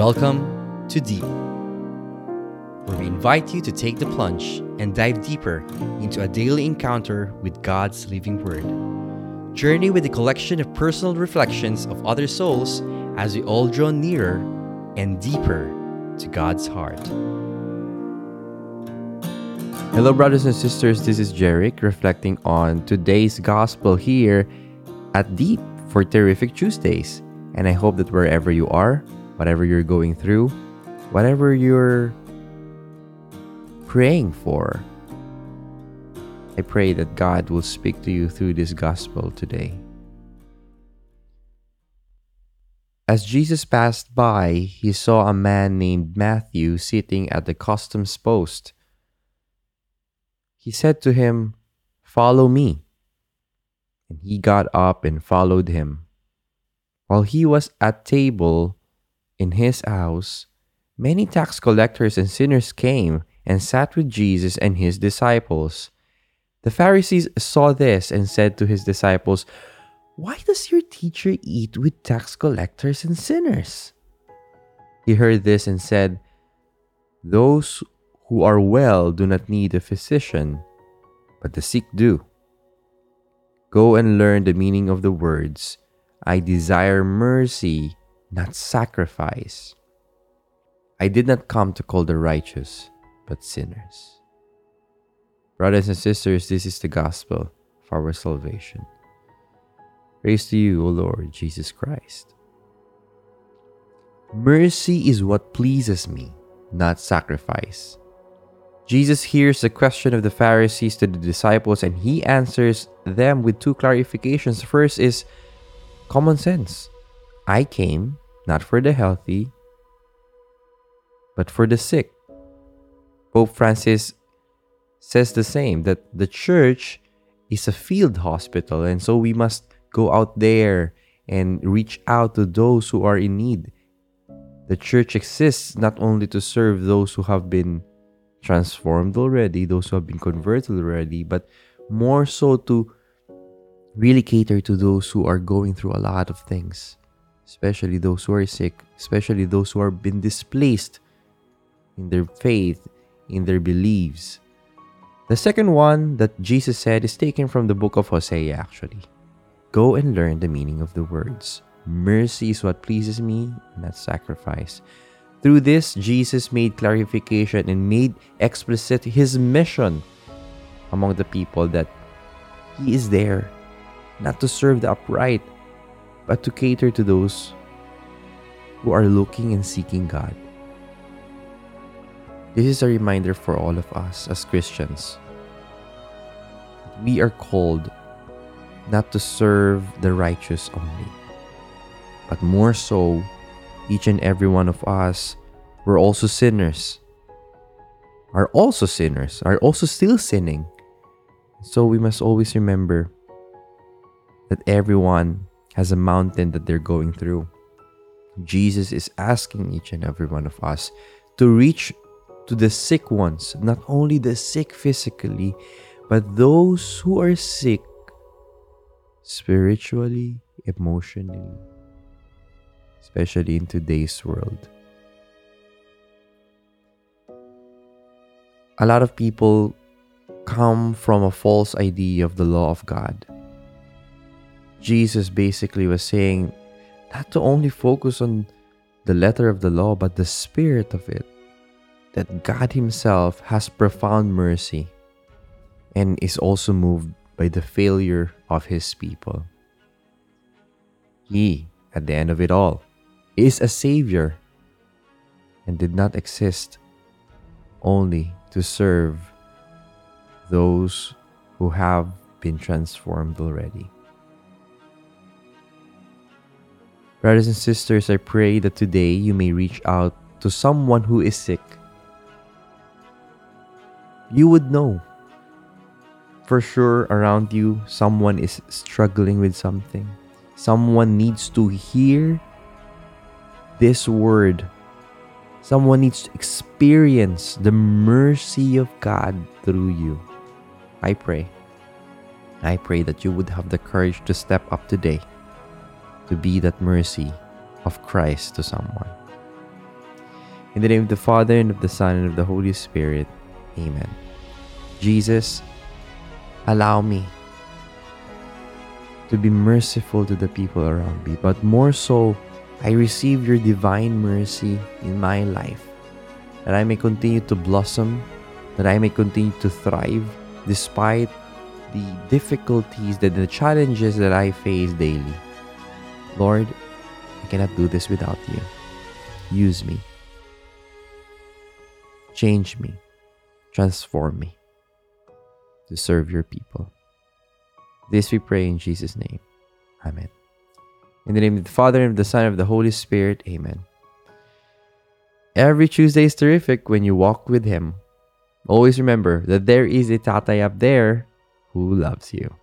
Welcome to Deep, where we invite you to take the plunge and dive deeper into a daily encounter with God's living Word. Journey with a collection of personal reflections of other souls as we all draw nearer and deeper to God's heart. Hello, brothers and sisters. This is Jerick reflecting on today's gospel here at Deep for Terrific Tuesdays. And I hope that wherever you are, whatever you're going through, whatever you're praying for, I pray that God will speak to you through this gospel today. As Jesus passed by, he saw a man named Matthew sitting at the customs post. He said to him, Follow me. And he got up and followed him. While he was at table, in his house, many tax collectors and sinners came and sat with Jesus and his disciples. The Pharisees saw this and said to his disciples, Why does your teacher eat with tax collectors and sinners? He heard this and said, Those who are well do not need a physician, but the sick do. Go and learn the meaning of the words, I desire mercy not sacrifice. I did not come to call the righteous, but sinners. Brothers and sisters, this is the gospel of our salvation. Praise to you, O Lord Jesus Christ. Mercy is what pleases me, not sacrifice. Jesus hears the question of the Pharisees to the disciples and he answers them with two clarifications. First is common sense. I came not for the healthy, but for the sick. Pope Francis says the same that the church is a field hospital, and so we must go out there and reach out to those who are in need. The church exists not only to serve those who have been transformed already, those who have been converted already, but more so to really cater to those who are going through a lot of things especially those who are sick, especially those who have been displaced in their faith, in their beliefs. The second one that Jesus said is taken from the book of Hosea, actually. Go and learn the meaning of the words. Mercy is what pleases me, not sacrifice. Through this, Jesus made clarification and made explicit his mission among the people that he is there not to serve the upright, but to cater to those who are looking and seeking God. This is a reminder for all of us as Christians. We are called not to serve the righteous only, but more so, each and every one of us, we're also sinners, are also sinners, are also still sinning. So we must always remember that everyone has a mountain that they're going through. Jesus is asking each and every one of us to reach to the sick ones, not only the sick physically, but those who are sick spiritually, emotionally, especially in today's world. A lot of people come from a false idea of the law of God Jesus basically was saying not to only focus on the letter of the law, but the spirit of it. That God Himself has profound mercy and is also moved by the failure of His people. He, at the end of it all, is a Savior and did not exist only to serve those who have been transformed already. Brothers and sisters, I pray that today you may reach out to someone who is sick. You would know. For sure, around you, someone is struggling with something. Someone needs to hear this word. Someone needs to experience the mercy of God through you. I pray. I pray that you would have the courage to step up today to be that mercy of Christ to someone. In the name of the Father, and of the Son, and of the Holy Spirit. Amen. Jesus, allow me to be merciful to the people around me, but more so, I receive your divine mercy in my life, that I may continue to blossom, that I may continue to thrive despite the difficulties, that the challenges that I face daily. Lord, I cannot do this without you. Use me. Change me. Transform me to serve your people. This we pray in Jesus' name. Amen. In the name of the Father, and of the Son, and of the Holy Spirit. Amen. Every Tuesday is terrific when you walk with Him. Always remember that there is a tatay up there who loves you.